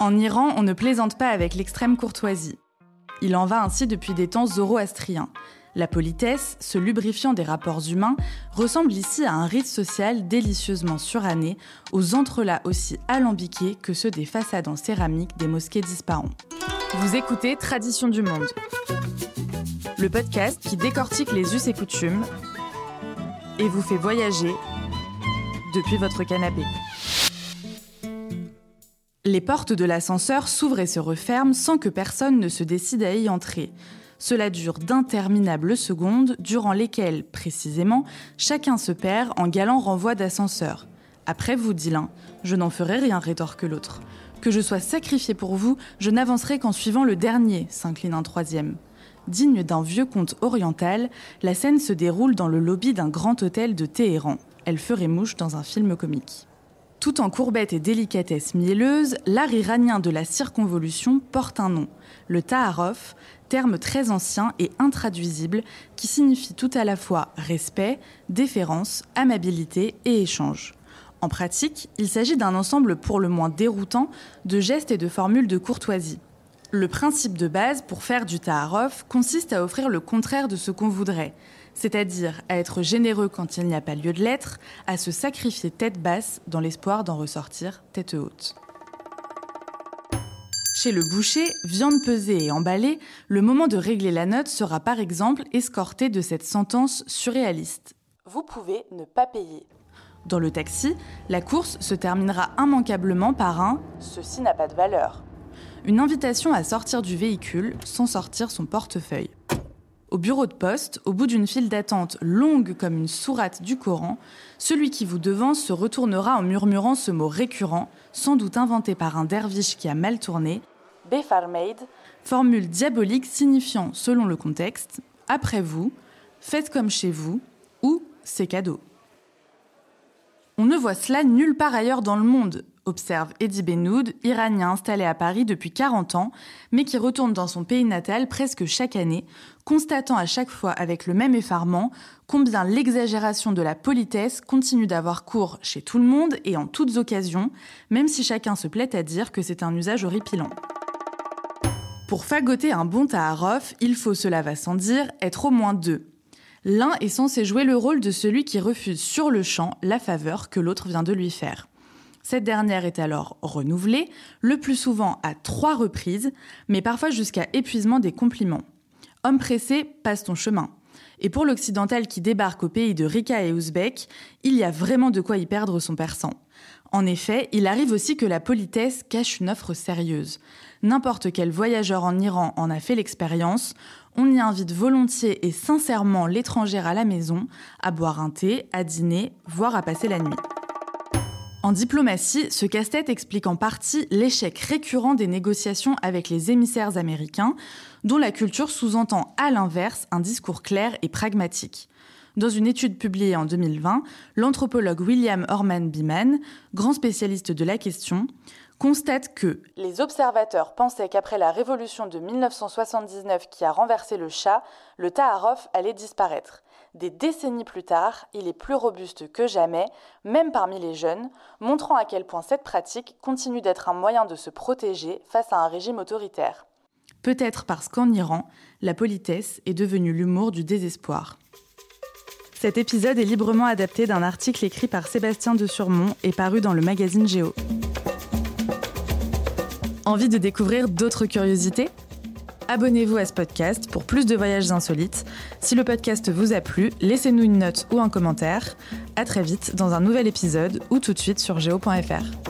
En Iran, on ne plaisante pas avec l'extrême courtoisie. Il en va ainsi depuis des temps zoroastriens. La politesse, ce lubrifiant des rapports humains, ressemble ici à un rite social délicieusement suranné, aux entrelacs aussi alambiqués que ceux des façades en céramique des mosquées d'Ispahan. Vous écoutez Tradition du Monde, le podcast qui décortique les us et coutumes et vous fait voyager depuis votre canapé. Les portes de l'ascenseur s'ouvrent et se referment sans que personne ne se décide à y entrer. Cela dure d'interminables secondes, durant lesquelles, précisément, chacun se perd en galant renvoi d'ascenseur. Après vous, dit l'un, je n'en ferai rien, rétorque l'autre. Que je sois sacrifié pour vous, je n'avancerai qu'en suivant le dernier, s'incline un troisième. Digne d'un vieux conte oriental, la scène se déroule dans le lobby d'un grand hôtel de Téhéran. Elle ferait mouche dans un film comique. Tout en courbettes et délicatesse mielleuse, l'art iranien de la circonvolution porte un nom, le ta'aruf, terme très ancien et intraduisible qui signifie tout à la fois respect, déférence, amabilité et échange. En pratique, il s'agit d'un ensemble pour le moins déroutant de gestes et de formules de courtoisie. Le principe de base pour faire du ta'aruf consiste à offrir le contraire de ce qu'on voudrait, c'est-à-dire à être généreux quand il n'y a pas lieu de l'être, à se sacrifier tête basse dans l'espoir d'en ressortir tête haute. Chez le boucher, viande pesée et emballée, le moment de régler la note sera par exemple escorté de cette sentence surréaliste. Vous pouvez ne pas payer. Dans le taxi, la course se terminera immanquablement par un ⁇ Ceci n'a pas de valeur ⁇ une invitation à sortir du véhicule sans sortir son portefeuille. Au bureau de poste, au bout d'une file d'attente longue comme une sourate du Coran, celui qui vous devance se retournera en murmurant ce mot récurrent, sans doute inventé par un derviche qui a mal tourné, Befarmaid, formule diabolique signifiant, selon le contexte, après vous, faites comme chez vous, ou c'est cadeau. On ne voit cela nulle part ailleurs dans le monde, observe Eddie Benoud, iranien installé à Paris depuis 40 ans, mais qui retourne dans son pays natal presque chaque année, constatant à chaque fois avec le même effarement combien l'exagération de la politesse continue d'avoir cours chez tout le monde et en toutes occasions, même si chacun se plaît à dire que c'est un usage horripilant. Pour fagoter un bon Taharof, il faut, cela va sans dire, être au moins deux. L'un est censé jouer le rôle de celui qui refuse sur le champ la faveur que l'autre vient de lui faire. Cette dernière est alors renouvelée, le plus souvent à trois reprises, mais parfois jusqu'à épuisement des compliments. Homme pressé, passe ton chemin. Et pour l'occidental qui débarque au pays de Rika et Ouzbek, il y a vraiment de quoi y perdre son persan. En effet, il arrive aussi que la politesse cache une offre sérieuse. N'importe quel voyageur en Iran en a fait l'expérience, on y invite volontiers et sincèrement l'étrangère à la maison, à boire un thé, à dîner, voire à passer la nuit. En diplomatie, ce casse-tête explique en partie l'échec récurrent des négociations avec les émissaires américains, dont la culture sous-entend à l'inverse un discours clair et pragmatique. Dans une étude publiée en 2020, l'anthropologue William Orman Beeman, grand spécialiste de la question, constate que les observateurs pensaient qu'après la révolution de 1979 qui a renversé le chat, le Taharov allait disparaître. Des décennies plus tard, il est plus robuste que jamais, même parmi les jeunes, montrant à quel point cette pratique continue d'être un moyen de se protéger face à un régime autoritaire. Peut-être parce qu'en Iran, la politesse est devenue l'humour du désespoir. Cet épisode est librement adapté d'un article écrit par Sébastien de Surmont et paru dans le magazine Géo. Envie de découvrir d'autres curiosités? Abonnez-vous à ce podcast pour plus de voyages insolites. Si le podcast vous a plu, laissez-nous une note ou un commentaire. À très vite dans un nouvel épisode ou tout de suite sur geo.fr.